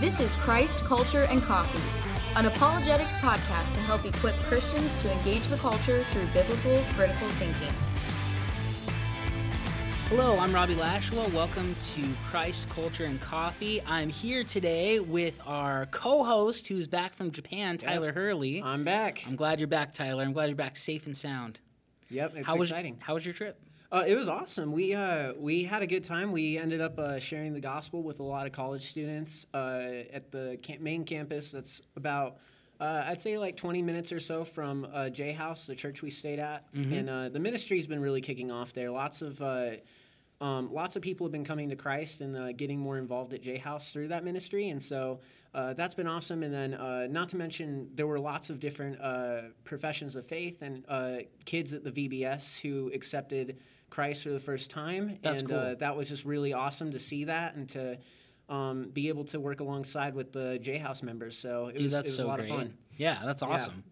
This is Christ, Culture, and Coffee, an apologetics podcast to help equip Christians to engage the culture through biblical critical thinking. Hello, I'm Robbie Lashwell. Welcome to Christ, Culture, and Coffee. I'm here today with our co host who's back from Japan, Tyler Hurley. I'm back. I'm glad you're back, Tyler. I'm glad you're back safe and sound. Yep, it's how was, exciting. How was your trip? Uh, it was awesome. We uh, we had a good time. We ended up uh, sharing the gospel with a lot of college students uh, at the camp- main campus. That's about uh, I'd say like 20 minutes or so from uh, J House, the church we stayed at, Mm-hmm. and uh, the ministry's been really kicking off there. Lots of uh, um, lots of people have been coming to Christ and uh, getting more involved at J House through that ministry, and so uh, that's been awesome. And then, uh, not to mention, there were lots of different uh, professions of faith and uh, kids at the VBS who accepted Christ for the first time, That's and cool. uh, that was just really awesome to see that and to um, be able to work alongside with the J House members. So it Dude, was, that's it was so a lot great. of fun. Yeah, that's awesome.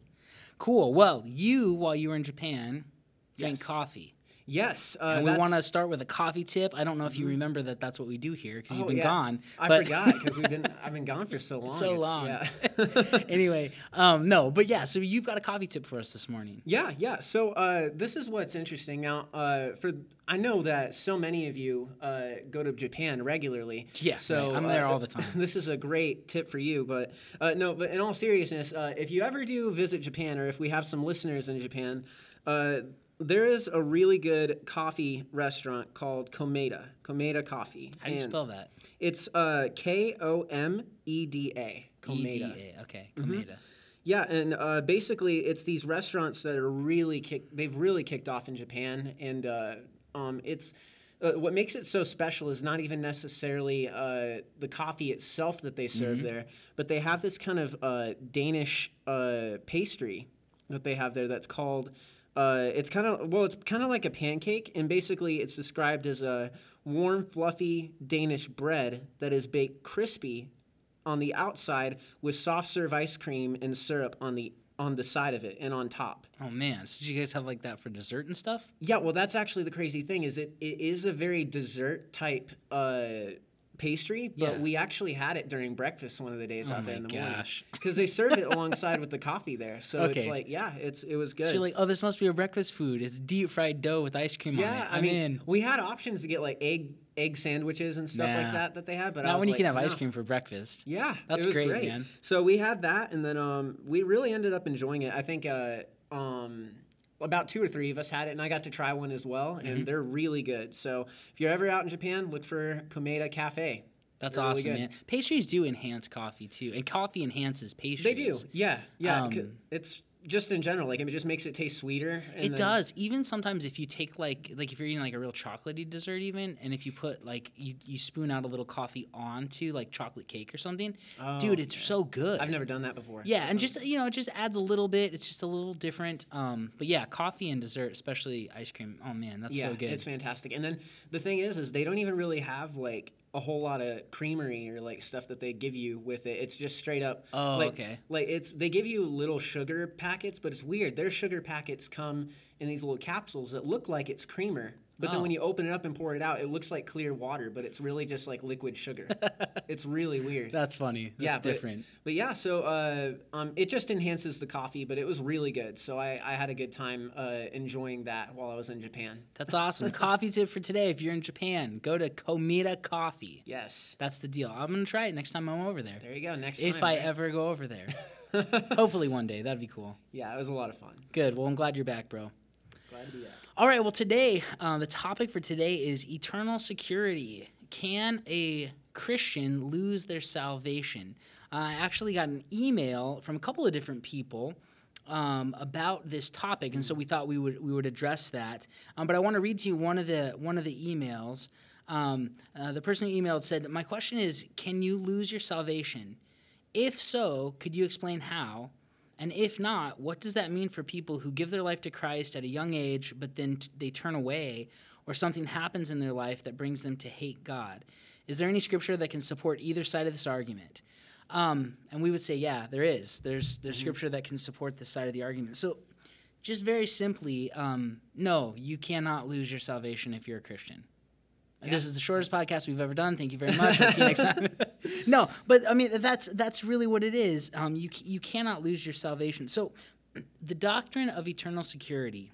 Cool. Well, you, while you were in Japan, drank Yes. coffee. Yes, uh, And we want to start with a coffee tip. I don't know if you remember that that's what we do here because you've Oh, been yeah. gone. I but- forgot because we've been I've been gone for so long. So It's- long. Yeah. anyway, um, no, but yeah, so you've got a coffee tip for us this morning. Yeah, yeah. So uh, this is what's interesting now. Uh, for I know that so many of you uh, go to Japan regularly. Yeah, so right. I'm there uh, all the time. This is a great tip for you. But uh, no, but in all seriousness, uh, if you ever do visit Japan, or if we have some listeners in Japan. There is a really good coffee restaurant called Komeda. Komeda Coffee. How do you And spell that? It's uh, K O M E D A. Komeda. E-D-A. Okay, Komeda. Yeah, and uh, basically, it's these restaurants that are really kick. They've really kicked off in Japan, and uh, um, it's uh, what makes it so special is not even necessarily uh, the coffee itself that they serve there, but they have this kind of uh, Danish uh, pastry that they have there that's called. Uh, it's kind of well, it's kind of like a pancake, and basically, it's described as a warm, fluffy Danish bread that is baked crispy on the outside with soft serve ice cream and syrup on the on the side of it and on top. Oh man, so did you guys have like that for dessert and stuff? Yeah, well, that's actually the crazy thing is it, it is a very dessert type uh, pastry, but Yeah. we actually had it during breakfast one of the days Oh out there in the morning gosh. because they serve it alongside with the coffee there. So it's like, yeah, it's it was good. So you're like, oh, this must be a breakfast food. It's deep fried dough with ice cream on yeah, it. I mean, in. we had options to get like egg egg sandwiches and stuff Nah. like that that they had, but I Not when you like, can have no. ice cream for breakfast. Yeah, That's great, great, man. So we had that, and then um, we really ended up enjoying it. I think uh, um, about two or three of us had it, and I got to try one as well, Mm-hmm. and they're really good. So if you're ever out in Japan, look for Komeda Cafe. That's They're awesome, good. man. Pastries do enhance coffee too, and coffee enhances pastries. They do, yeah, yeah. Um, it's just in general, like it just makes it taste sweeter. and It then- does. Even sometimes if you take like like if you're eating like a real chocolatey dessert even and if you put like you, you spoon out a little coffee onto like chocolate cake or something, dude, it's so good. Oh, I've never done that before. Yeah, That and sounds- just you know, it just adds a little bit. It's just a little different. Um, but yeah, coffee and dessert, especially ice cream. Oh man, that's yeah, so good. it's fantastic. And then the thing is, is they don't even really have like a whole lot of creamery or like stuff that they give you with it. It's just straight up. Oh, like, okay. Like it's they give you little sugar packets, but it's weird. Their sugar packets come in these little capsules that look like it's creamer. But then Oh. when you open it up and pour it out, it looks like clear water, but it's really just like liquid sugar. it's really weird. That's funny. That's yeah, different. But, yeah, so uh, um, it just enhances the coffee, but it was really good. So I, I had a good time uh, enjoying that while I was in Japan. That's awesome. coffee tip for today: if you're in Japan, go to Komeda Coffee. Yes. That's the deal. I'm gonna try it next time I'm over there. There you go. Next If time. If I right? ever go over there. Hopefully one day. That'd be cool. Yeah, it was a lot of fun. Good. Well, I'm glad you're back, bro. All right. Well, today, uh, the topic for today is eternal security. Can a Christian lose their salvation? I actually got an email from a couple of different people um, about this topic, and so we thought we would we would address that. Um, but I want to read to you one of the one of the emails. Um, uh, the person who emailed said, "My question is, can you lose your salvation? If so, could you explain how?" And if not, what does that mean for people who give their life to Christ at a young age, but then t- they turn away, or something happens in their life that brings them to hate God? Is there any scripture that can support either side of this argument? Um, and we would say, yeah, there is. There's there's scripture that can support this side of the argument. So, just very simply, um, no, you cannot lose your salvation if you're a Christian. And This is the shortest podcast we've ever done. Thank you very much. We'll see you next time. no, but I mean that's that's really what it is. Um, you you cannot lose your salvation. So, the doctrine of eternal security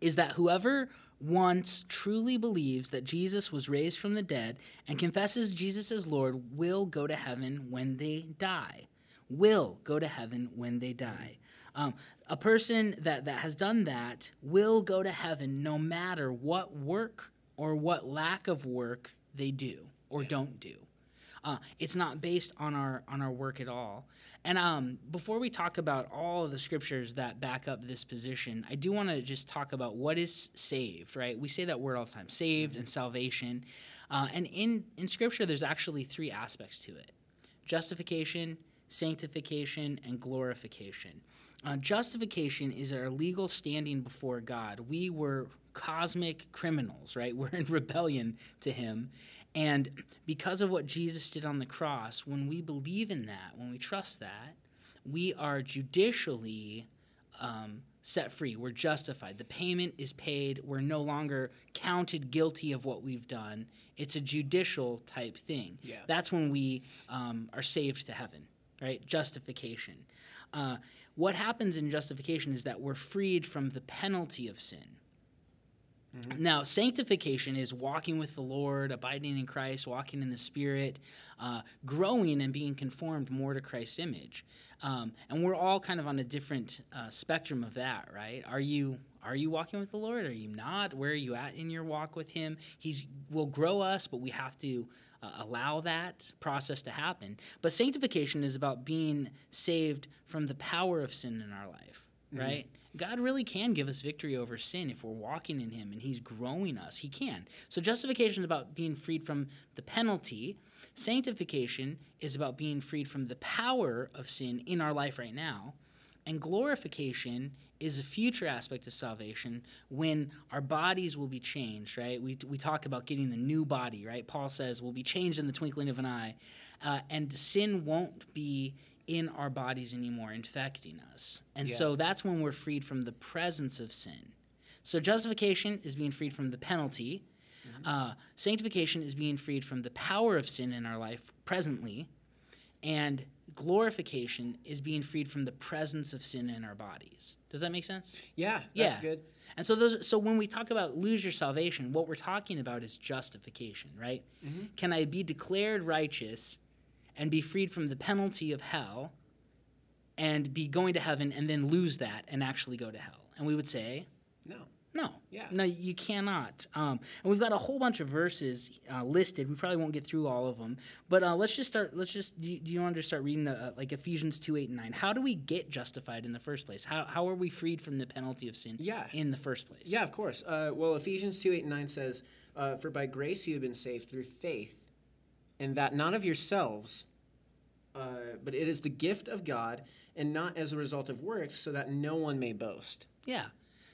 is that whoever once truly believes that Jesus was raised from the dead and confesses Jesus as Lord will go to heaven when they die. Will go to heaven when they die. Um, a person that, that has done that will go to heaven no matter what work or what lack of work they do or yeah. don't do. Uh, it's not based on our on our work at all. And um, before we talk about all of the scriptures that back up this position, I do want to just talk about what is saved. Right? We say that word all the time: saved and salvation. Uh, and in in scripture, there's actually three aspects to it: justification, sanctification, and glorification. Uh, justification is our legal standing before God. We were cosmic criminals, right? We're in rebellion to Him. And because of what Jesus did on the cross, when we believe in that, when we trust that, we are judicially um, set free. We're justified. The payment is paid. We're no longer counted guilty of what we've done. It's a judicial type thing. Yeah. That's when we um, are saved to heaven, right? Justification. Uh, what happens in justification is that we're freed from the penalty of sin. Mm-hmm. Now, sanctification is walking with the Lord, abiding in Christ, walking in the Spirit, uh, growing and being conformed more to Christ's image. Um, and we're all kind of on a different uh, spectrum of that, right? Are you are you walking with the Lord? Are you not? Where are you at in your walk with Him? He's will grow us, but we have to uh, allow that process to happen. But sanctification is about being saved from the power of sin in our life, mm-hmm. right? God really can give us victory over sin if we're walking in Him and He's growing us. He can. So justification is about being freed from the penalty. Sanctification is about being freed from the power of sin in our life right now. And glorification is a future aspect of salvation when our bodies will be changed, right? We, we talk about getting the new body, right? Paul says we'll be changed in the twinkling of an eye. Uh, and sin won't be in our bodies anymore, infecting us. And yeah. so that's when we're freed from the presence of sin. So justification is being freed from the penalty. Mm-hmm. Uh, sanctification is being freed from the power of sin in our life presently. And glorification is being freed from the presence of sin in our bodies. Does that make sense? Yeah, that's yeah. good. And so those so when we talk about lose your salvation, what we're talking about is justification, right? Mm-hmm. Can I be declared righteous and be freed from the penalty of hell and be going to heaven and then lose that and actually go to hell? And we would say, no. No. Yeah. No, you cannot. Um, and we've got a whole bunch of verses uh, listed. We probably won't get through all of them, but uh, let's just start. Let's just. Do you, do you want to start reading the, uh, like Ephesians two eight and nine? How do we get justified in the first place? How how are we freed from the penalty of sin? Yeah. In the first place. Yeah, of course. Uh, well, Ephesians two eight and nine says, uh, "For by grace you have been saved through faith, and that not of yourselves." Uh, but it is the gift of God and not as a result of works, so that no one may boast. Yeah.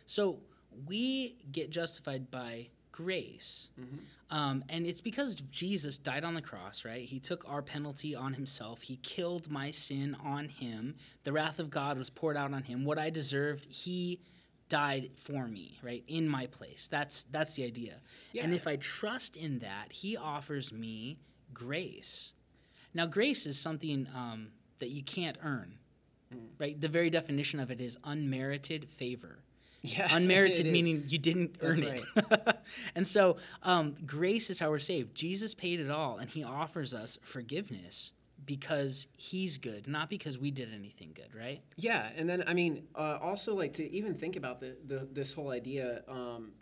So we get justified by grace. Mm-hmm. Um, and it's because Jesus died on the cross, right? He took our penalty on himself. He killed my sin on him. The wrath of God was poured out on him. What I deserved, he died for me, right? In my place. That's that's the idea. Yeah. And if I trust in that, he offers me grace. Now, grace is something um, that you can't earn, mm. right? The very definition of it is unmerited favor. Yeah, unmerited meaning you didn't earn it. and so, um, grace is how we're saved. Jesus paid it all, and He offers us forgiveness because He's good, not because we did anything good, right? Yeah, and then I mean, uh, also like to even think about the, the this whole idea,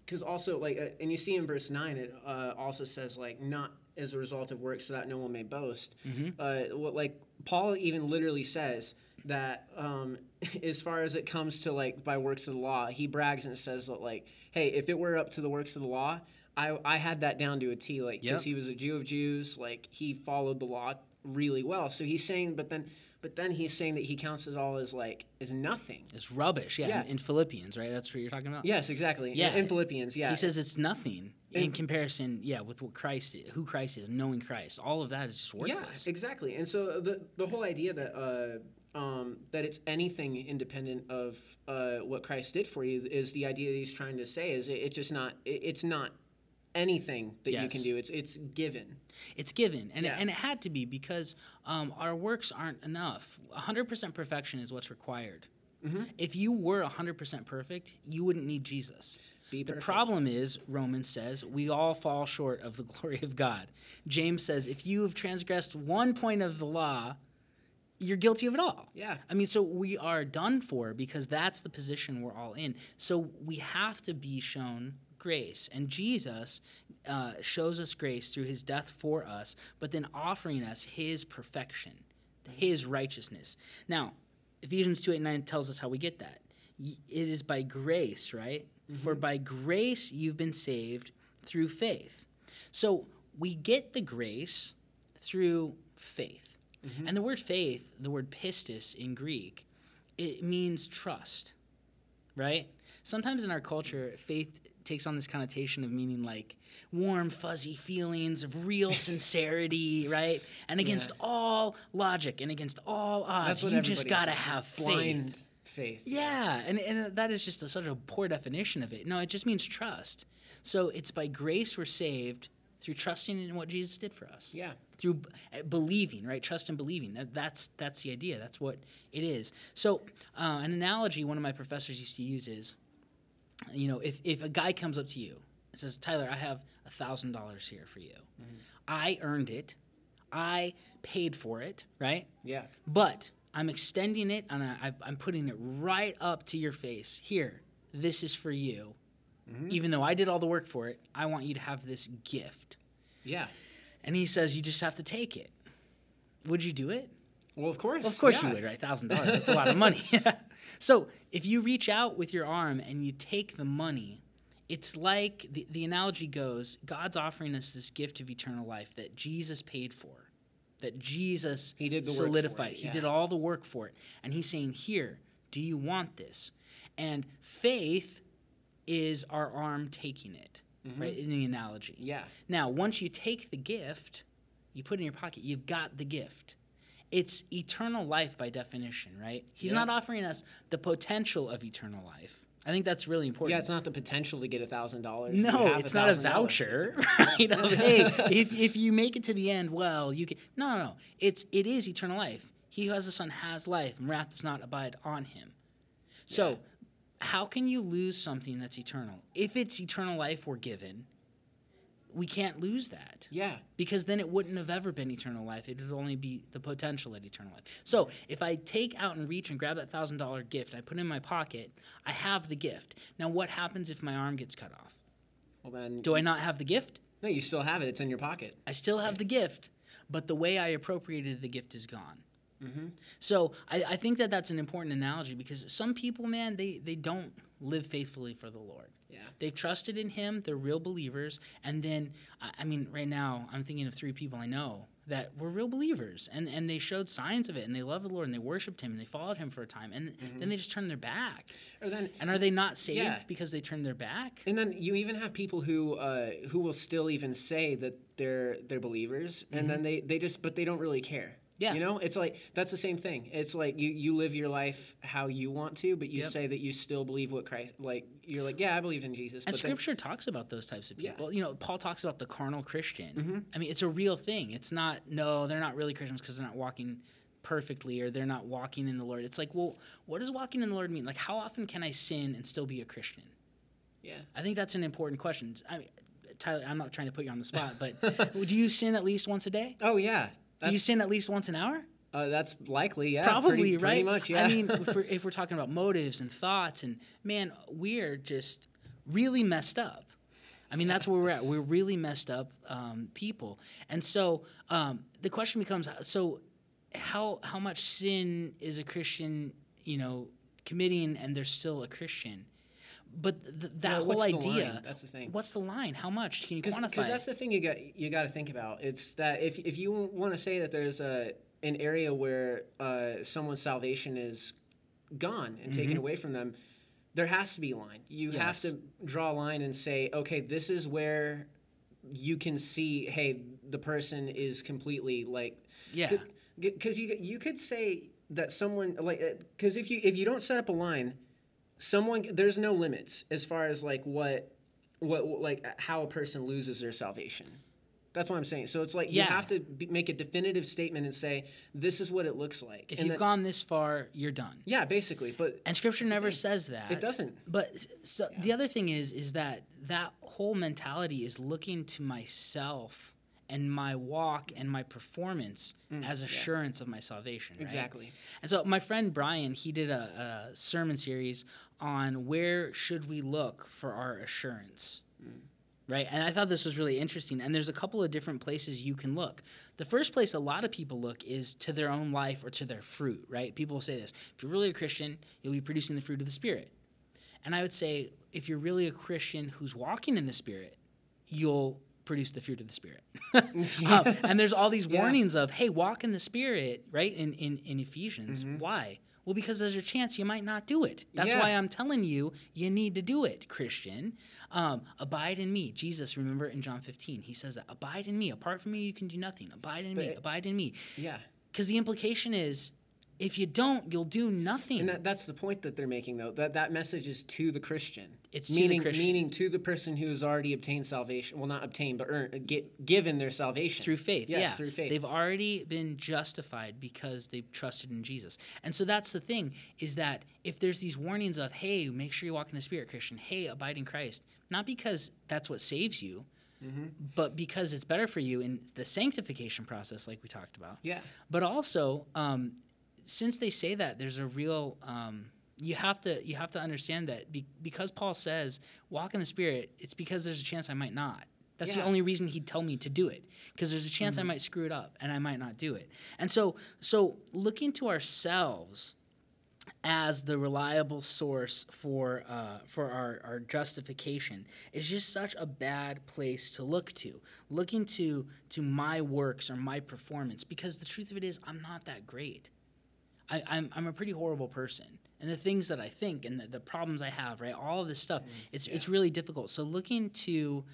because um, also like, uh, and you see in verse nine, it uh, also says like not as a result of works so that no one may boast. Mm-hmm. Uh, what, like Paul even literally says that um, as far as it comes to like by works of the law, he brags and says that like, hey, if it were up to the works of the law, I, I had that down to a T, like because yep. he was a Jew of Jews, like he followed the law really well. So he's saying, but then but then he's saying that he counts it all as like as nothing. It's rubbish. Yeah, yeah. In, in, Philippians, right? That's what you're talking about. Yes, exactly. Yeah, in, in Philippians. Yeah, he says it's nothing in, in comparison. Yeah, with what Christ, is, who Christ is, knowing Christ, all of that is just worthless. Yeah, exactly. And so the the whole idea that. Uh, um, that it's anything independent of uh, what Christ did for you is the idea that he's trying to say is it, it's just not it, it's not anything that you can do. It's it's given. It's given, and, Yeah. it, and it had to be because um, our works aren't enough. 100% perfection is what's required. Mm-hmm. If you were 100% perfect, you wouldn't need Jesus. Be the perfect. problem is, Romans says, we all fall short of the glory of God. James says, if you have transgressed one point of the law, you're guilty of it all. Yeah. I mean, so we are done for because that's the position we're all in. So we have to be shown grace. And Jesus uh, shows us grace through his death for us, but then offering us his perfection, his righteousness. Now, Ephesians 2 8 9 tells us how we get that. It is by grace, right? For by grace you've been saved through faith. So we get the grace through faith. And the word faith, the word pistis in Greek, it means trust, right? Sometimes in our culture, faith takes on this connotation of meaning like warm, fuzzy feelings of real sincerity, right? And against all logic and against all odds, you just got to have faith. blind faith. Yeah, and, and that is just a, such a poor definition of it. No, it just means trust. So it's by grace we're saved through trusting in what Jesus did for us. Yeah. Through b- uh, believing, right? Trust and believing. That, that's that's the idea. That's what it is. So uh, an analogy one of my professors used to use is, you know, if if a guy comes up to you and says, "Tyler, I have a thousand dollars here for you. I earned it. I paid for it. Right? Yeah. But I'm extending it and I, I'm putting it right up to your face. Here, this is for you. Mm-hmm. Even though I did all the work for it, I want you to have this gift. Yeah. And he says, You just have to take it. Would you do it? Well, of course. Of course yeah. you would, right? Thousand dollars. That's a lot of money. so if you reach out with your arm and you take the money, it's like the, the analogy goes God's offering us this gift of eternal life that Jesus paid for, that Jesus He did the work for solidified. it, He did all the work for it. And he's saying, Here, do you want this? And faith is our arm taking it, right? In the analogy. Mm-hmm. Yeah. Now, once you take the gift, you put it in your pocket, you've got the gift. It's eternal life by definition, right? He's Yeah. not offering us the potential of eternal life. I think that's really important. Yeah, it's not the potential to get a thousand dollars. no, it's not a voucher, right? Of, hey, if, if you make it to the end, well, you can. No, no, no. It's it is eternal life. He who has the Son has life, and wrath does not abide on him. So, how can you lose something that's eternal? If it's eternal life we're given, we can't lose that Yeah. because then it wouldn't have ever been eternal life. It would only be the potential at eternal life. So if I take out and reach and grab that thousand dollar gift, I put it in my pocket, I have the gift. Now what happens if my arm gets cut off? Well, then. Do I not have the gift? No, you still have it. It's in your pocket. I still have the gift, but the way I appropriated the gift is gone. Mm-hmm. So I, I think that that's an important analogy because some people, man, they, they don't live faithfully for the Lord. Yeah. They've trusted in Him. They're real believers. And then, I, mean, right now, I'm thinking of three people I know that were real believers, and and they showed signs of it, and they loved the Lord, and they worshipped Him, and they followed Him for a time, and then they just turned their back. Or then. And are they not saved Yeah. because they turned their back? And then you even have people who uh, who will still even say that they're they're believers, and then they, they just but they don't really care. Yeah. you know, it's like that's the same thing. It's like you you live your life how you want to, but you Yep. say that you still believe what Christ. Like you're like, yeah, I believed in Jesus. And but then- Scripture talks about those types of Yeah. people. You know, Paul talks about the carnal Christian. Mm-hmm. I mean, it's a real thing. It's not no, they're not really Christians because they're not walking perfectly or they're not walking in the Lord. It's like, well, what does walking in the Lord mean? Like, how often can I sin and still be a Christian? yeah, I think that's an important question. I mean, Tyler, I'm not trying to put you on the spot, but do you sin at least once a day? oh yeah, Do you sin at least once an hour? uh, that's likely. Yeah, Probably, pretty, right? Pretty much, yeah. I mean, if we're, if we're talking about motives and thoughts, and man, we're just really messed up. I mean, that's where we're at. We're really messed up um, people, and so um, the question becomes: so how how much sin is a Christian, you know, committing, and they're still a Christian? But th- that whole idea. That's the thing. What's the line? How much can you quantify? because that's the thing you got you got to think about. It's that if if you want to say that there's a an area where uh, someone's salvation is gone and taken away from them, there has to be a line. You have Mm-hmm. To draw a line and say, okay, this is where you can see, hey, the person is completely like, Yeah. because you you could say that someone like because if you if you don't set up a line, someone there's no limits as far as like what what like how a person loses their salvation. That's what I'm saying. So it's like Yeah. you have to be, make a definitive statement and say this is what it looks like. If And you've that- gone this far, you're done. yeah, basically. But And scripture never says that. It doesn't. But so the other thing is is that that whole mentality is looking to myself and my walk and my performance as assurance of my salvation. Right? Mm, Exactly. And so my friend Brian, he did a, a sermon series on where should we look for our assurance. Right. And I thought this was really interesting. And there's a couple of different places you can look. The first place a lot of people look is to their own life or to their fruit, right? People will say this if you're really a Christian, you'll be producing the fruit of the Spirit. And I would say if you're really a Christian who's walking in the Spirit, you'll produce the fruit of the Spirit. Um, and there's all these warnings of, hey, walk in the Spirit, right? In, in, in Ephesians. Why? Well, because there's a chance you might not do it. That's Yeah. why I'm telling you, you need to do it, Christian. Um, abide in me. Jesus, remember in John 15, he says that, abide in me. Apart from me, you can do nothing. Abide in me. But- Abide in me. yeah. Because the implication is, if you don't, you'll do nothing. And that, that's the point that they're making, though. That that message is to the Christian. It's to the meaning, Christian. meaning to the person who has already obtained salvation. Well, not obtained, but earned, get, given their salvation through faith. Yes, yeah, through faith. They've already been justified because they've trusted in Jesus. And so that's the thing is that if there's these warnings of, hey, make sure you walk in the Spirit, Christian. Hey, abide in Christ. Not because that's what saves you, Mm-hmm. but because it's better for you in the sanctification process, like we talked about. Yeah. But also, um, since they say that, there's a real. Um, you have to you have to understand that be, because Paul says walk in the Spirit, it's because there's a chance I might not. That's the only reason he'd tell me to do it because there's a chance Mm-hmm. I might screw it up and I might not do it. And so so looking to ourselves as the reliable source for uh, for our, our justification is just such a bad place to look to. Looking to to my works or my performance because the truth of it is I'm not that great. I, I'm I'm a pretty horrible person. And the things that I think and the, the problems I have, right? All of this stuff, it's it's really difficult. So looking to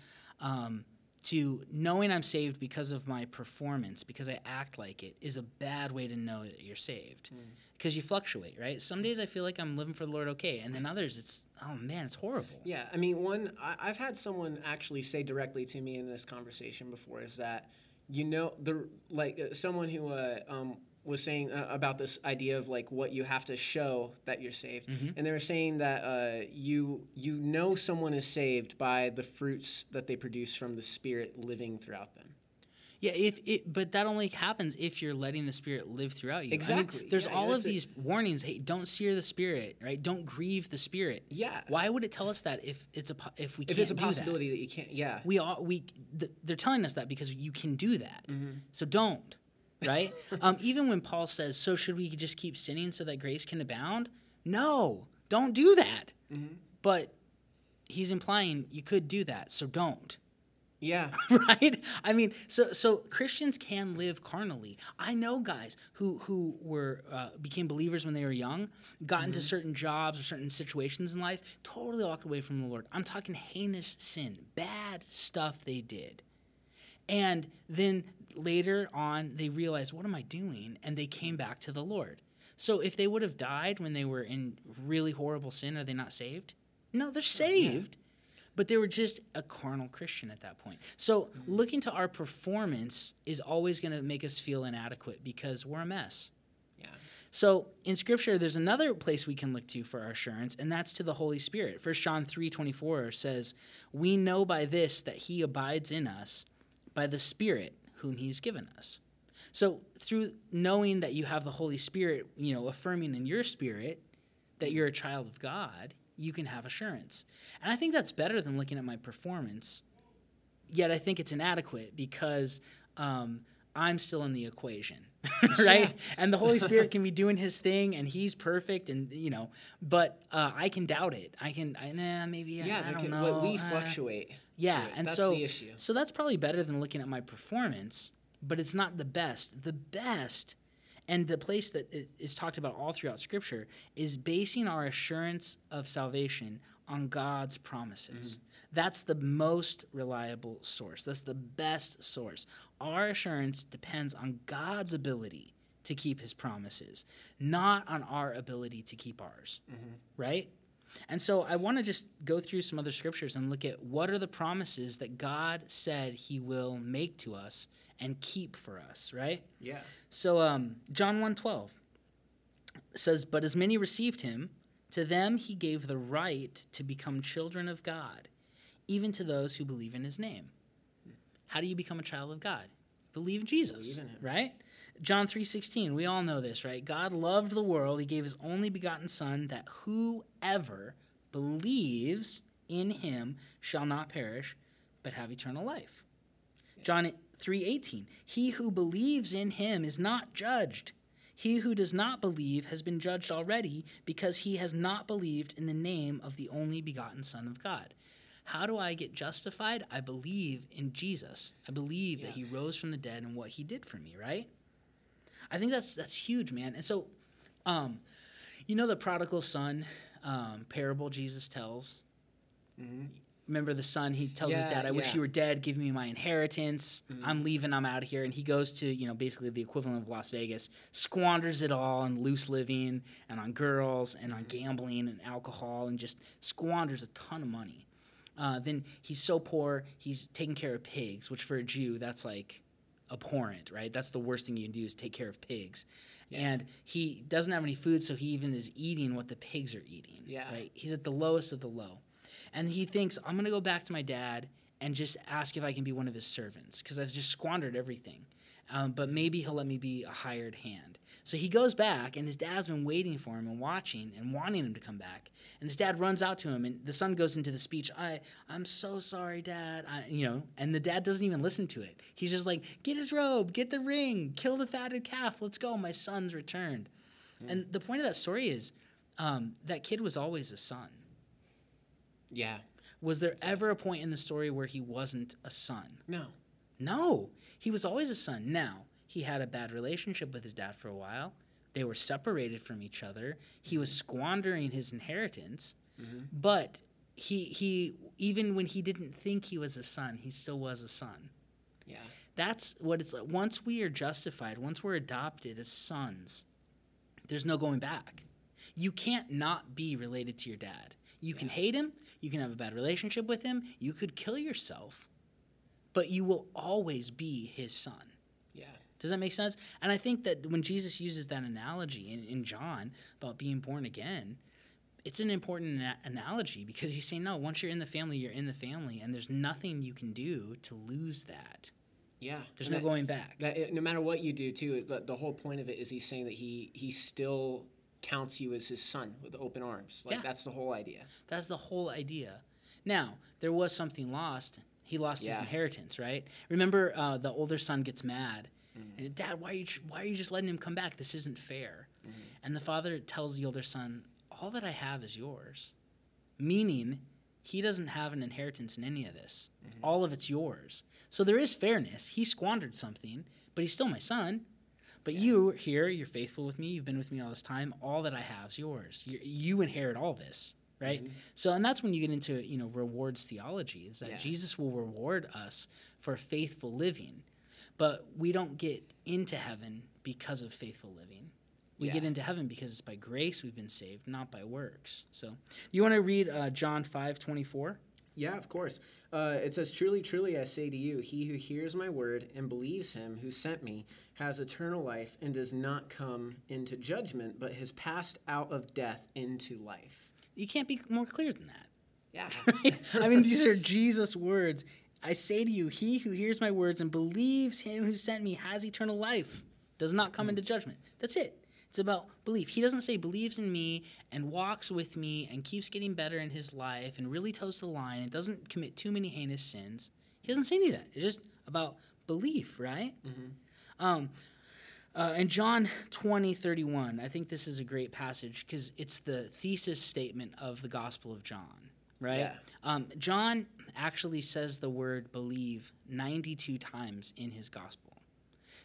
um, to knowing I'm saved because of my performance, because I act like it, is a bad way to know that you're saved. Because you fluctuate, right? Some days I feel like I'm living for the Lord okay, and then others it's oh man, it's horrible. Yeah, I mean, one I, I've had someone actually say directly to me in this conversation before is that you know the like uh, someone who uh, um, was saying uh, about this idea of like what you have to show that you're saved, and they were saying that uh, you you know someone is saved by the fruits that they produce from the Spirit living throughout them. Yeah, if it, but that only happens if you're letting the Spirit live throughout you. I mean, Exactly. there's Yeah, all of that's it. these warnings. Hey, don't sear the Spirit, right? Don't grieve the Spirit. Yeah. Why would it tell us that if it's a if we If can't it's a do that? possibility that you can't, yeah, we are we th- they're telling us that because you can do that so don't right? Um, even when paul says so should we just keep sinning so that grace can abound? No don't do that. But he's implying you could do that so don't. Yeah, right? I mean so so christians can live carnally. I know guys who who were uh, became believers when they were young got into certain jobs or certain situations in life totally walked away from the lord. I'm talking heinous sin bad stuff they did and then later on they realized what am i doing and they came back to the lord so if they would have died when they were in really horrible sin are they not saved no they're saved but they were just a carnal Christian at that point. So mm-hmm. looking to our performance is always going to make us feel inadequate because we're a mess. yeah. So in Scripture, there's another place we can look to for our assurance, and that's to the Holy Spirit. 1 John 3:24 says, "We know by this that He abides in us, by the Spirit whom He's given us." So through knowing that you have the Holy Spirit, you know, affirming in your spirit that you're a child of God, you can have assurance. And I think that's better than looking at my performance. Yet I think it's inadequate because um, I'm still in the equation, right? And the Holy Spirit can be doing His thing, and He's perfect, and you know. But uh, I can doubt it. I can, I, nah, maybe Yeah, I, I don't can- know. but we uh, fluctuate. yeah, and that's so the issue. so that's probably better than looking at my performance, but it's not the best. The best, and the place that i- talked about all throughout Scripture is basing our assurance of salvation on God's promises. That's the most reliable source. That's the best source. Our assurance depends on God's ability to keep His promises, not on our ability to keep ours. Right? And so I want to just go through some other scriptures and look at what are the promises that God said he will make to us and keep for us, right? Yeah. So um, John 1:12 says, "But as many received him, to them he gave the right to become children of God, even to those who believe in his name." How do you become a child of God? Believe in Jesus, Believe in him. right? John 3:16, we all know this, right? God loved the world, he gave his only begotten son that whoever believes in him shall not perish but have eternal life. John 3:18 He who believes in him is not judged. He who does not believe has been judged already because he has not believed in the name of the only begotten son of God. How do I get justified? I believe in Jesus. I believe that he rose from the dead and what he did for me, right? I think that's that's huge, man. And so um you know the prodigal son um, parable Jesus tells? Remember the son he tells his dad i wish yeah. you were dead. Give me my inheritance. I'm leaving. I'm out of here. And he goes to you know basically the equivalent of las vegas squanders it all on loose living and on girls and on gambling and alcohol and just squanders a ton of money. Uh, then he's so poor he's taking care of pigs which for a jew that's like abhorrent right? That's the worst thing you can do is take care of pigs. And he doesn't have any food so he even is eating what the pigs are eating Yeah. right? He's at the lowest of the low and he thinks i'm going to go back to my dad and just ask if i can be one of his servants because i've just squandered everything. Um, but maybe he'll let me be a hired hand. So he goes back and his dad's been waiting for him and watching and wanting him to come back. And his dad runs out to him and the son goes into the speech i i'm so sorry dad. I, you know and the dad doesn't even listen to it. He's just like get his robe get the ring kill the fatted calf let's go my son's returned. And the point of that story is um, that kid was always a son Yeah. was there ever a point in the story where he wasn't a son? No. No, he was always a son. Now, he had a bad relationship with his dad for a while. They were separated from each other. He was squandering his inheritance, mm-hmm. but he he even when he didn't think he was a son, he still was a son. Yeah. That's what it's like. Once we are justified, once we're adopted as sons, there's no going back. You can't not be related to your dad. You can hate him, you can have a bad relationship with him, you could kill yourself, but you will always be his son. Yeah. Does that make sense? And I think that when Jesus uses that analogy in, in John about being born again, it's an important ana- analogy because he's saying, no, once you're in the family, you're in the family, and there's nothing you can do to lose that. Yeah. There's And no that- going back. That eh, no matter what you do, too, the, the whole point of it is he's saying that he he still counts you as his son with open arms. Like Yeah. that's the whole idea. That's the whole idea. Now, there was something lost. He lost his inheritance, right? Remember, uh, the older son gets mad. Mm-hmm. And, Dad, why are, you, why are you just letting him come back? This isn't fair. Mm-hmm. And the father tells the older son, All that I have is yours. Meaning, he doesn't have an inheritance in any of this. Mm-hmm. All of it's yours. So there is fairness. He squandered something, but he's still my son. But you here, you're faithful with me. You've been with me all this time. All that I have is yours. You, you inherit all this, right? Mm-hmm. So, and that's when you get into you know rewards theology. Is that Yeah. Jesus will reward us for faithful living, but we don't get into heaven because of faithful living. We get into heaven because it's by grace we've been saved, not by works. So, you want to read uh, John five twenty four? Yeah, of course. Uh, it says, Truly, truly, I say to you, he who hears my word and believes him who sent me has eternal life and does not come into judgment, but has passed out of death into life. You can't be more clear than that. Yeah. I mean, these are Jesus' words. I say to you, he who hears my words and believes him who sent me has eternal life, does not come into judgment. That's it. It's about belief. He doesn't say believes in me and walks with me and keeps getting better in his life and really toes the line and doesn't commit too many heinous sins. He doesn't say any of that. It's just about belief, right? Um, uh, in John 20, 31, I think this is a great passage because it's the thesis statement of the Gospel of John, right? Yeah. Um, John actually says the word believe 92 times in his Gospel.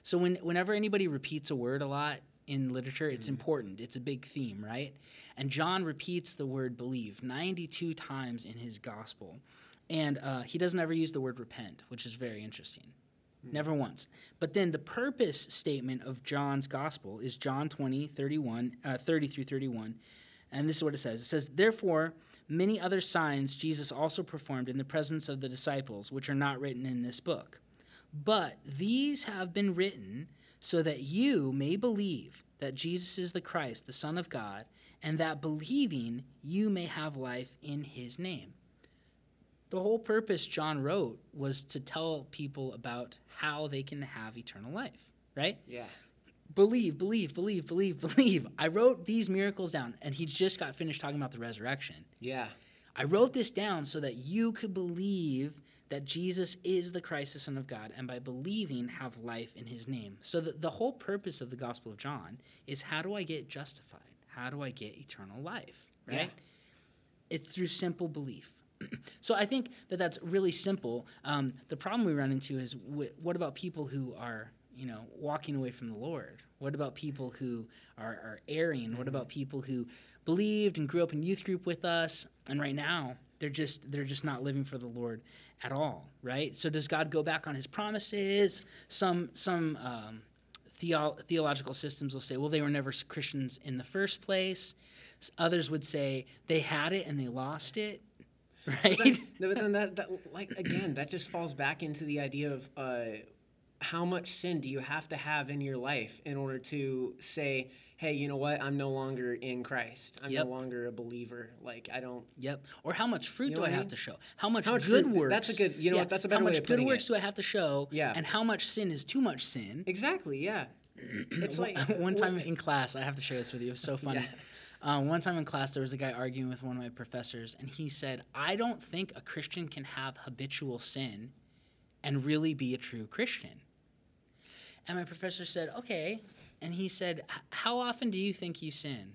So when, whenever anybody repeats a word a lot in literature, it's important. It's a big theme, right? And John repeats the word believe 92 times in his Gospel. And uh, he doesn't ever use the word repent, which is very interesting. Never once. But then the purpose statement of John's gospel is John 20, 31, uh, 30 through 31. And this is what it says. It says, "Therefore, many other signs Jesus also performed in the presence of the disciples, which are not written in this book. But these have been written so that you may believe that Jesus is the Christ, the Son of God, and that believing you may have life in his name." The whole purpose John wrote was to tell people about how they can have eternal life, right? Yeah. believe, believe, believe, believe, believe. I wrote these miracles down, and he just got finished talking about the resurrection. Yeah. I wrote this down so that you could believe that Jesus is the Christ, the Son of God, and by believing, have life in his name. So the, the whole purpose of the Gospel of John is how do I get justified? How do I get eternal life? Right? Yeah. It's through simple belief. so I think that that's really simple. Um, the problem we run into is wh- what about people who are, you know, walking away from the Lord? What about people who are, are erring? What about people who believed and grew up in youth group with us, and right now they're just they're just not living for the Lord at all, right? So does God go back on His promises? Some some um, theo- theological systems will say, well, they were never Christians in the first place. Others would say they had it and they lost it, right? No, but then that, that like again, that just falls back into the idea of uh, how much sin do you have to have in your life in order to say, hey, you know what? I'm no longer in Christ. I'm Yep. no longer a believer. Like I don't. Yep. Or how much fruit know do I I have to show? How much How much good fruit- works? that's a good- you know what, that's a better way. How way much of good putting works it. do I have to show? Yeah. And how much sin is too much sin? Exactly. Yeah. It's like one time in class, I have to share this with you. It was so funny. Yeah. Um, one time in class, there was a guy arguing with one of my professors, and he said, "I don't think a Christian can have habitual sin and really be a true Christian." And my professor said, "Okay," and he said, "How often do you think you sin?"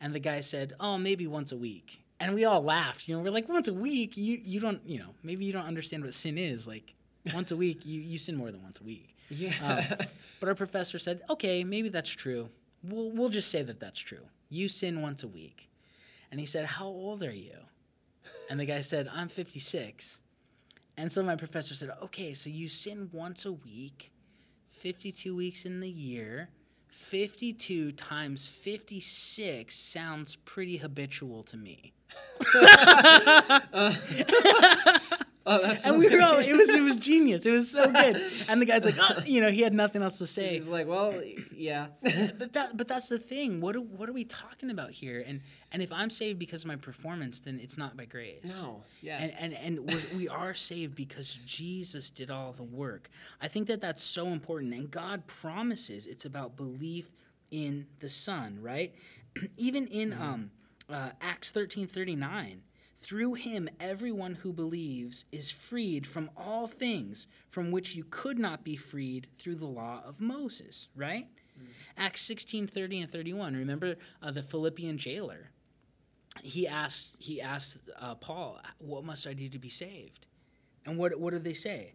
And the guy said, "Oh, maybe once a week." And we all laughed. You know, we're like, "Once a week? You you don't you know maybe you don't understand what sin is. Like once a week, you you sin more than once a week." Yeah. Um, but our professor said, okay, maybe that's true. We'll, we'll just say that that's true. You sin once a week. And he said, how old are you? And the guy said, I'm 56. And so my professor said, okay, so you sin once a week, 52 weeks in the year. 52 times 56 sounds pretty habitual to me. oh, that's. And we were all, it was, it was genius. It was so good. And the guy's like, oh, you know, he had nothing else to say. He's like, well, yeah. but that but that's the thing. What are, what are we talking about here? And and if I'm saved because of my performance, then it's not by grace. No, yeah. And and and we're, we are saved because Jesus did all the work. I think that that's so important. And God promises it's about belief in the Son, right? Even in um, uh, Acts thirteen thirty nine. Through him, everyone who believes is freed from all things from which you could not be freed through the law of Moses, right? Acts 16, 30 and 31. Remember uh, the Philippian jailer? He asked, he asked uh, Paul, What must I do to be saved? And what, what did they say?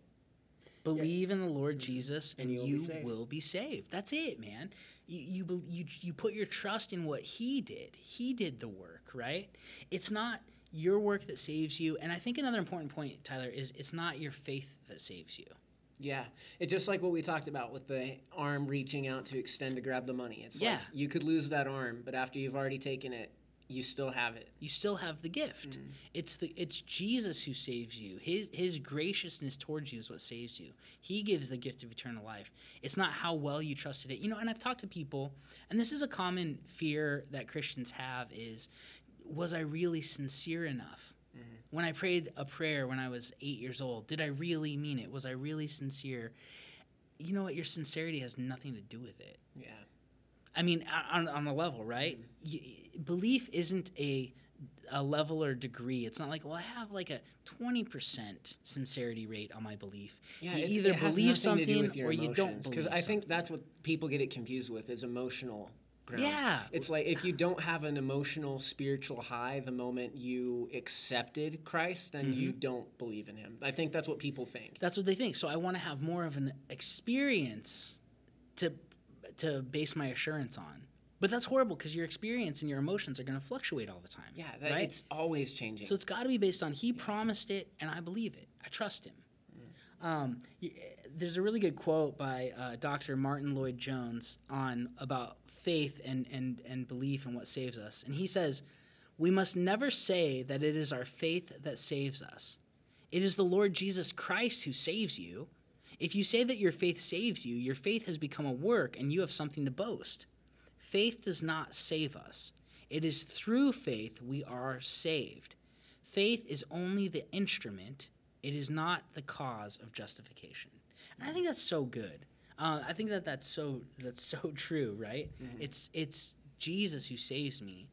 Believe in the Lord Jesus and, you will be saved. will be saved. That's it, man. You, you, you, you put your trust in what he did. He did the work, right? It's not your work that saves you. And I think another important point, Tyler, is it's not your faith that saves you. Yeah, it's just like what we talked about with the arm reaching out to extend to grab the money. It's Yeah. like you could lose that arm, but after you've already taken it, you still have it. you still have the gift. Mm. It's the it's Jesus who saves you. His his graciousness towards you is what saves you. He gives the gift of eternal life. It's not how well you trusted it. You know, and I've talked to people, and this is a common fear that Christians have is was I really sincere enough? Mm-hmm. When I prayed a prayer when I was 8 years old, did I really mean it? Was I really sincere? You know what? Your sincerity has nothing to do with it. Yeah. I mean, on, on a level, right? Mm-hmm. Y belief isn't a a level or degree. It's not like, well, I have like a twenty percent sincerity rate on my belief. Yeah, you either believe nothing to do something or you don't emotions, believe. I think that's what people get it confused with is emotional. Ground. Yeah. It's like if you don't have an emotional spiritual high the moment you accepted Christ, then you Mm-hmm. don't believe in him. I think that's what people think. That's what they think. So I want to have more of an experience to to base my assurance on. But that's horrible because your experience and your emotions are going to fluctuate all the time. Yeah, that, right. it's always changing. So it's got to be based on He promised it, and I believe it. I trust Him. Um, there's a really good quote by uh, Dr. Martyn Lloyd-Jones on about faith and, and, and belief and what saves us. And he says, We must never say that it is our faith that saves us. It is the Lord Jesus Christ who saves you. If you say that your faith saves you, your faith has become a work and you have something to boast. Faith does not save us. It is through faith we are saved. Faith is only the instrument, it is not the cause of justification. And I think that's so good. Uh, I think that that's so that's so true, right? It's it's Jesus who saves me,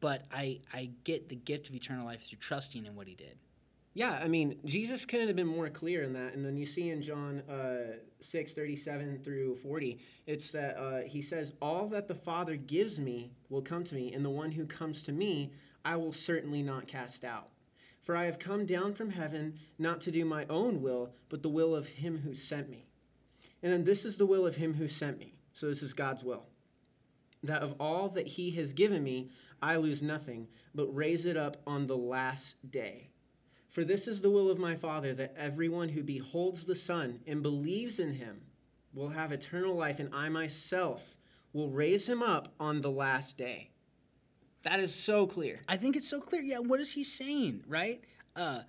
but I I get the gift of eternal life through trusting in what He did. Yeah, I mean, Jesus couldn't have been more clear in that. And then you see in John uh, 6, 37 through 40, it's that uh, he says, All that the Father gives me will come to me, and the one who comes to me I will certainly not cast out. For I have come down from heaven not to do my own will, but the will of him who sent me. And then this is the will of him who sent me. So this is God's will. That of all that he has given me, I lose nothing, but raise it up on the last day. For this is the will of my Father, that everyone who beholds the Son and believes in him will have eternal life, and I myself will raise him up on the last day. That is so clear. I think it's so clear. Yeah, what is he saying, right? Uh,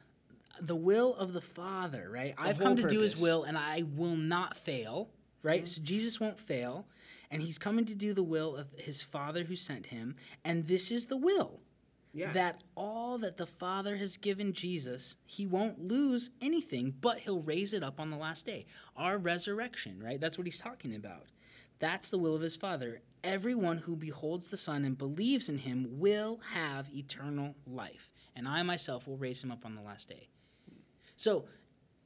the will of the Father, right? I've come to do his will and I will not fail, right? So Jesus won't fail, and he's coming to do the will of his Father who sent him, and this is the will. Yeah. That all that the Father has given Jesus, he won't lose anything, but he'll raise it up on the last day. Our resurrection, right? That's what he's talking about. That's the will of his Father. Everyone who beholds the Son and believes in him will have eternal life, and I myself will raise him up on the last day. So,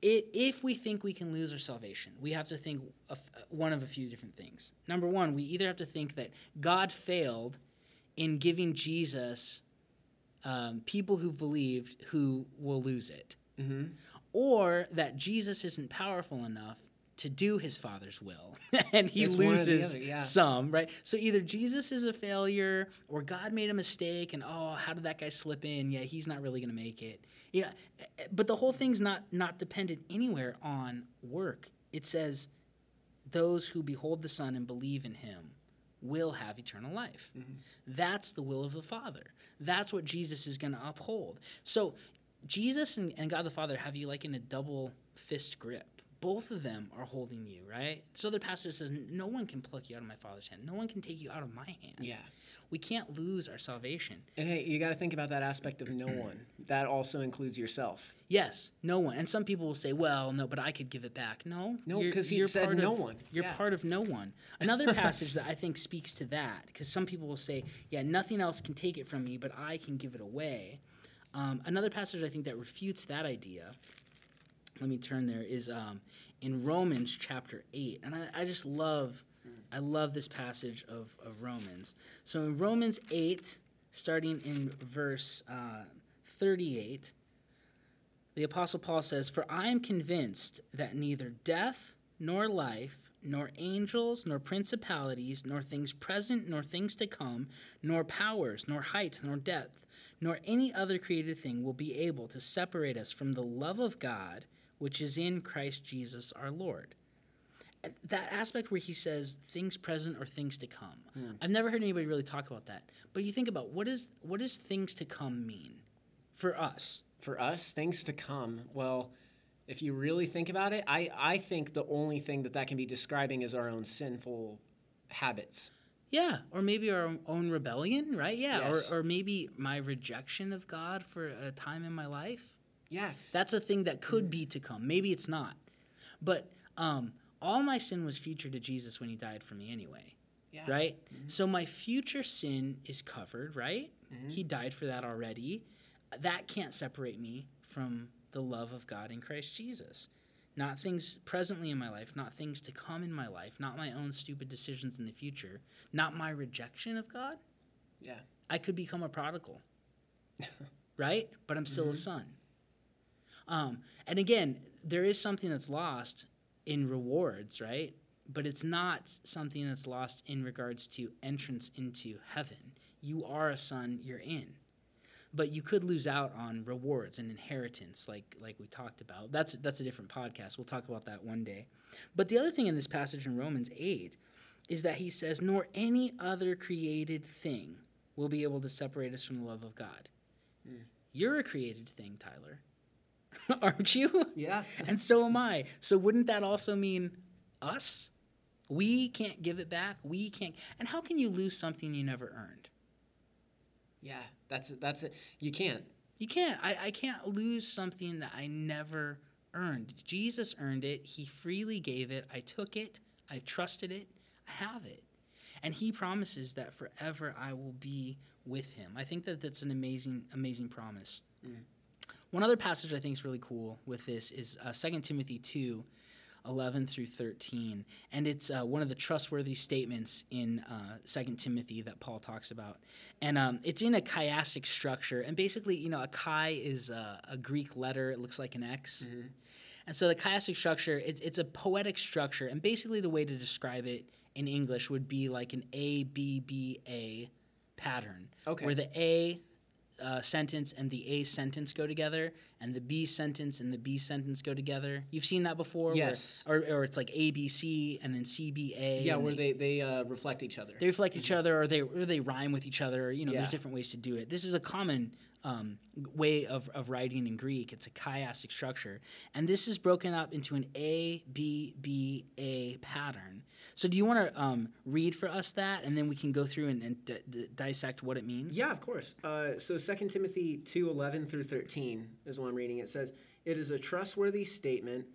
if we think we can lose our salvation, we have to think of one of a few different things. Number one, we either have to think that God failed in giving Jesus um, people who've believed who will lose it, or that Jesus isn't powerful enough to do his Father's will, and he It's one or the loses other, yeah. some, right? So either Jesus is a failure, or God made a mistake, and oh, how did that guy slip in? Yeah, he's not really going to make it. You know, eh, eh, but the whole thing's not not dependent anywhere on work. It says, "Those who behold the Son and believe in Him." Will have eternal life. Mm-hmm. That's the will of the Father. That's what Jesus is going to uphold. So, Jesus and, and God the Father have you like in a double fist grip. Both of them are holding you, right? So the passage says, No one can pluck you out of my Father's hand. No one can take you out of my hand. Yeah. We can't lose our salvation. And hey, you got to think about that aspect of no one. That also includes yourself. Yes, no one. And some people will say, well, no, but I could give it back. No. No, 'cause he you're said part no of- one. You're Yeah. part of no one. Another passage that I think speaks to that, because some people will say, yeah, nothing else can take it from me, but I can give it away. Um, another passage I think that refutes that idea, let me turn there, is um, in Romans chapter 8. And I, I just love, I love this passage of, of Romans. So in Romans 8, starting in verse uh, 38, the Apostle Paul says, For I am convinced that neither death, nor life, nor angels, nor principalities, nor things present, nor things to come, nor powers, nor height, nor depth, nor any other created thing will be able to separate us from the love of God which is in Christ Jesus our Lord. That aspect where he says things present or things to come. Hmm. I've never heard anybody really talk about that. But you think about what is what does things to come mean for us? For us, things to come. Well, if you really think about it, I, I think the only thing that that can be describing is our own sinful habits. Yeah, or maybe our own rebellion, right? Yeah, Yes. or, or maybe my rejection of God for a time in my life. Yeah. That's a thing that could mm-hmm. be to come. Maybe it's not. But um, all my sin was future to Jesus when he died for me anyway. Yeah. Right? Mm-hmm. So my future sin is covered, right? Mm-hmm. He died for that already. That can't separate me from the love of God in Christ Jesus. Not things presently in my life, not things to come in my life, not my own stupid decisions in the future, not my rejection of God. Yeah. I could become a prodigal, right? But I'm still a son. Um, and again, there is something that's lost in rewards, right? But it's not something that's lost in regards to entrance into heaven. You are a son, you're in. but you could lose out on rewards and inheritance, like like we talked about. That's that's a different podcast. We'll talk about that one day. But the other thing in this passage in Romans eight is that he says, "Nor any other created thing will be able to separate us from the love of God." You're a created thing, Tyler, aren't you? Yeah. and so am I. So wouldn't that also mean us? We can't give it back. We can't. And how can you lose something you never earned? Yeah. That's that's it. You can't. You can't. I, I can't lose something that I never earned. Jesus earned it. He freely gave it. I took it. I trusted it. I have it. And he promises that forever I will be with him. I think that that's an amazing, amazing promise. Mm. One other passage I think is really cool with this is uh, 2 Timothy 2 11 through 13. And it's uh, one of the trustworthy statements in uh, 2 Timothy that Paul talks about. And um, it's in a chiastic structure. And basically, you know, a chi is a, a Greek letter, it looks like an X. And so the chiastic structure, it's, it's a poetic structure. And basically, the way to describe it in English would be like an A, B, B, A pattern. Okay. Where the A uh, sentence and the A sentence go together, and the B sentence and the B sentence go together. You've seen that before? where- Yes. or, or it's like A, B, C, and then C, B, A. Yeah, where they they uh, reflect each other. they reflect each other or they or they rhyme with each other. You know, Yeah. there's different ways to do it. This is a common um, way of, of writing in Greek. It's a chiastic structure, and this is broken up into an A B B A pattern. So, do you want to um, read for us that, and then we can go through and, and d- d- dissect what it means? Yeah, of course. Uh, so 2 Timothy 2 11 through 13 is what I'm reading. It says, It is a trustworthy statement,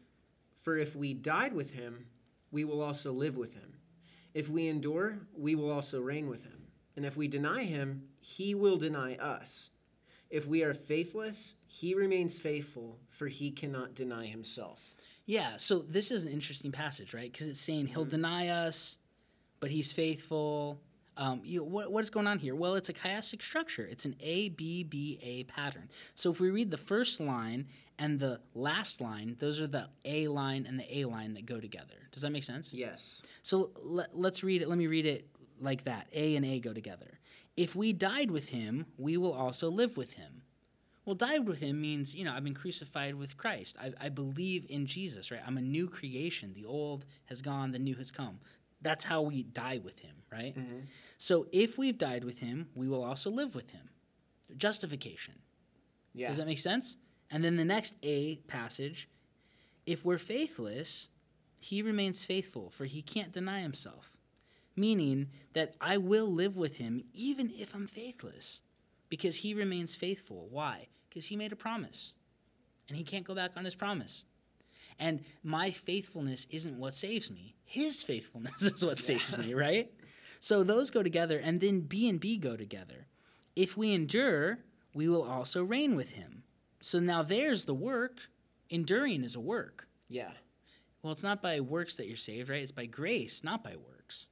for if we died with him, we will also live with him. If we endure, we will also reign with him. And if we deny him, he will deny us. If we are faithless, he remains faithful, for he cannot deny himself. Yeah, so this is an interesting passage, right? Because it's saying Mm-hmm. he'll deny us, but he's faithful. Um, you what, what is going on here? Well, it's a chiastic structure. It's an A B B A pattern. So if we read the first line and the last line, those are the A line and the A line that go together. Does that make sense? Yes. So let, let's read it. Let me read it like that. A and A go together. If we died with him, we will also live with him. Well, died with him means, you know, I've been crucified with Christ. I, I believe in Jesus, right? I'm a new creation. The old has gone, the new has come. That's how we die with him, right? Mm-hmm. So if we've died with him, we will also live with him. Justification. Yeah. Does that make sense? And then the next A passage if we're faithless, he remains faithful, for he can't deny himself. Meaning that I will live with him even if I'm faithless, because he remains faithful. Why? Because he made a promise, and he can't go back on his promise. And my faithfulness isn't what saves me. His faithfulness is what saves me, right? So those go together, and then B and B go together. If we endure, we will also reign with him. So now there's the work. Enduring is a work. yeah. Well, it's not by works that you're saved, right? It's by grace, not by works.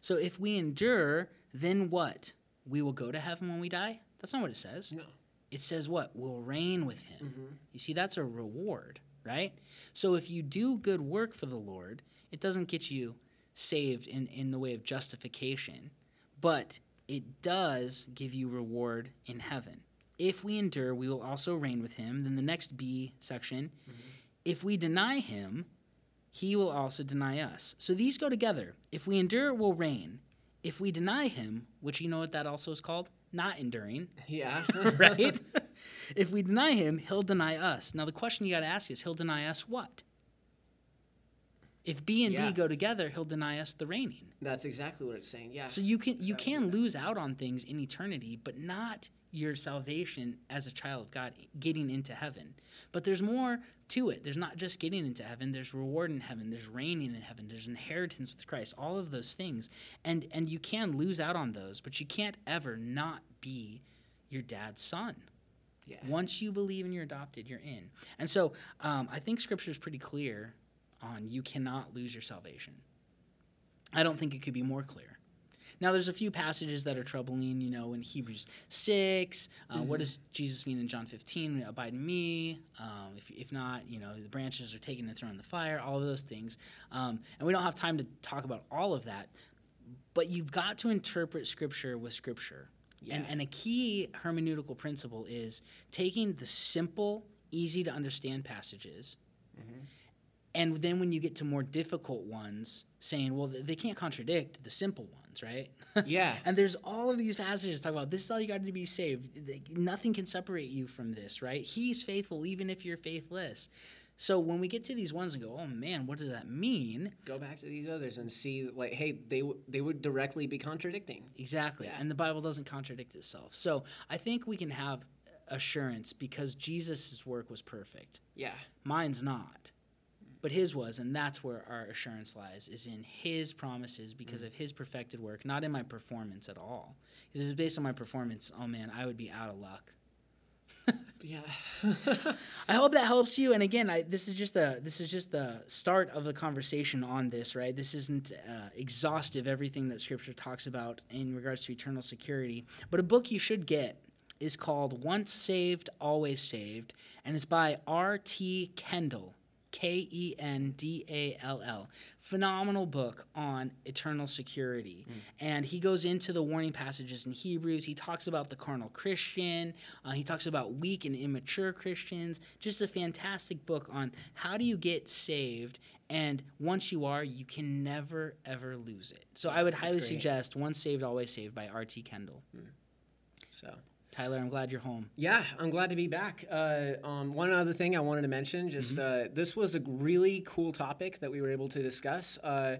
So if we endure, then what? We will go to heaven when we die? That's not what it says. No. It says what? We'll reign with him. Mm-hmm. You see, that's a reward, right? So if you do good work for the Lord, it doesn't get you saved in, in the way of justification, but it does give you reward in heaven. If we endure, we will also reign with him. Then the next B section, mm-hmm. if we deny him, he will also deny us. So these go together. If we endure, we'll reign. If we deny him, which you know what that also is called? Not enduring, Yeah. right? if we deny him, he'll deny us. Now the question you got to ask is, he'll deny us what? If B and Yeah. B go together, he'll deny us the reigning. That's exactly what it's saying. Yeah. So you can you can lose out on things in eternity, but not your salvation as a child of God getting into heaven. But there's more to it. There's not just getting into heaven, there's reward in heaven, there's reigning in heaven, there's inheritance with Christ, all of those things. And and you can lose out on those, but you can't ever not be your dad's son. yeah. Once you believe and you're adopted, you're in. And so um, I think scripture is pretty clear on you cannot lose your salvation. I don't think it could be more clear. Now, there's a few passages that are troubling, you know, in Hebrews 6. Uh, What does Jesus mean in John 15? Abide in me. Um, if, if not, you know, the branches are taken and thrown in the fire, all of those things. Um, and we don't have time to talk about all of that, but you've got to interpret Scripture with Scripture. And, and a key hermeneutical principle is taking the simple, easy to understand passages, and then when you get to more difficult ones, saying, well, they can't contradict the simple right? Yeah. and there's all of these passages talk about this is all you got to be saved. Nothing can separate you from this, right? He's faithful even if you're faithless. So when we get to these ones and go, oh man, what does that mean? Go back to these others and see, like, hey, they w- they would directly be contradicting. Exactly. And the Bible doesn't contradict itself. So I think we can have assurance because Jesus' work was perfect. Yeah. Mine's not. But his was, and that's where our assurance lies, is in his promises because of his perfected work, not in my performance at all. Because if it was based on my performance, oh man, I would be out of luck. Yeah. I hope that helps you. And again, I, this is just the this is just the start of the conversation on this, right? This isn't uh, exhaustive everything that Scripture talks about in regards to eternal security. But a book you should get is called "Once Saved, Always Saved," and it's by R. T. Kendall. K E N D A L L. Phenomenal book on eternal security. And he goes into the warning passages in Hebrews. He talks about the carnal Christian. Uh, he talks about weak and immature Christians. Just a fantastic book on how do you get saved. And once you are, you can never, ever lose it. So I would highly suggest Once Saved, Always Saved by R.T. Kendall. So. Tyler, I'm glad you're home. Yeah, I'm glad to be back. Uh, um, one other thing I wanted to mention, just Mm-hmm. uh, this was a really cool topic that we were able to discuss. Uh,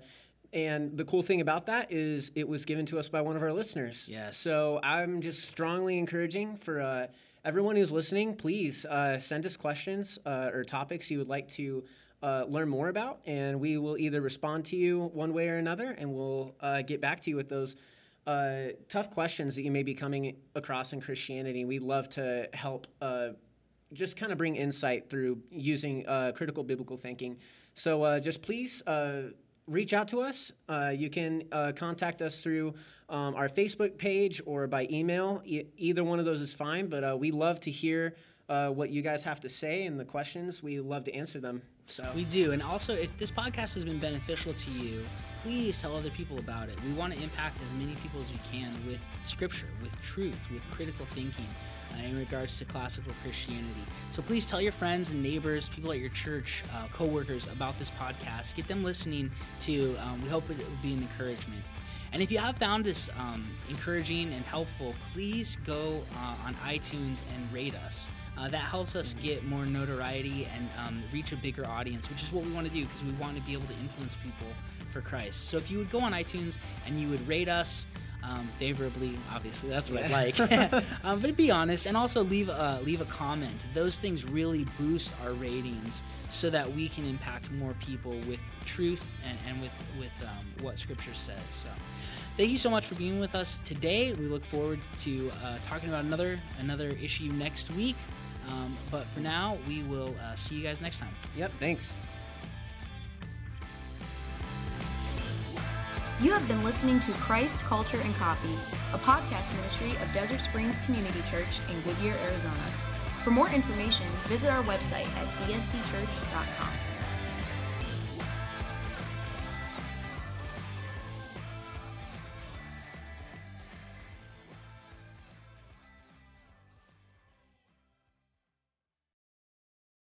and the cool thing about that is it was given to us by one of our listeners. Yes. So I'm just strongly encouraging for uh, everyone who's listening, please uh, send us questions uh, or topics you would like to uh, learn more about, and we will either respond to you one way or another, and we'll uh, get back to you with those uh, tough questions that you may be coming across in Christianity. We love to help uh, just kind of bring insight through using uh, critical biblical thinking. So uh, just please uh, reach out to us. Uh, you can contact us through um, our Facebook page or by email. E- either one of those is fine, but we love to hear uh, what you guys have to say and the questions. We love to answer them. So We do. And also, if this podcast has been beneficial to you, please tell other people about it. We want to impact as many people as we can with scripture, with truth, with critical thinking uh, in regards to classical Christianity. So please tell your friends and neighbors, people at your church, uh, coworkers about this podcast. Get them listening to, um, we hope it will be an encouragement. And if you have found this um, encouraging and helpful, please go uh, on iTunes and rate us. Uh, that helps us get more notoriety and um, reach a bigger audience, which is what we want to do because we want to be able to influence people for Christ. So if you would go on iTunes and you would rate us um, favorably, obviously that's what I'd like. um, but be honest and also leave a, leave a comment. Those things really boost our ratings so that we can impact more people with truth and, and with with um, what Scripture says. So. Thank you so much for being with us today. We look forward to uh, talking about another another issue next week. Um, but for now, we will uh, see you guys next time. yep, thanks. You have been listening to Christ, Culture, and Coffee, a podcast ministry of Desert Springs Community Church in Goodyear, Arizona. For more information, visit our website at dscchurch.com.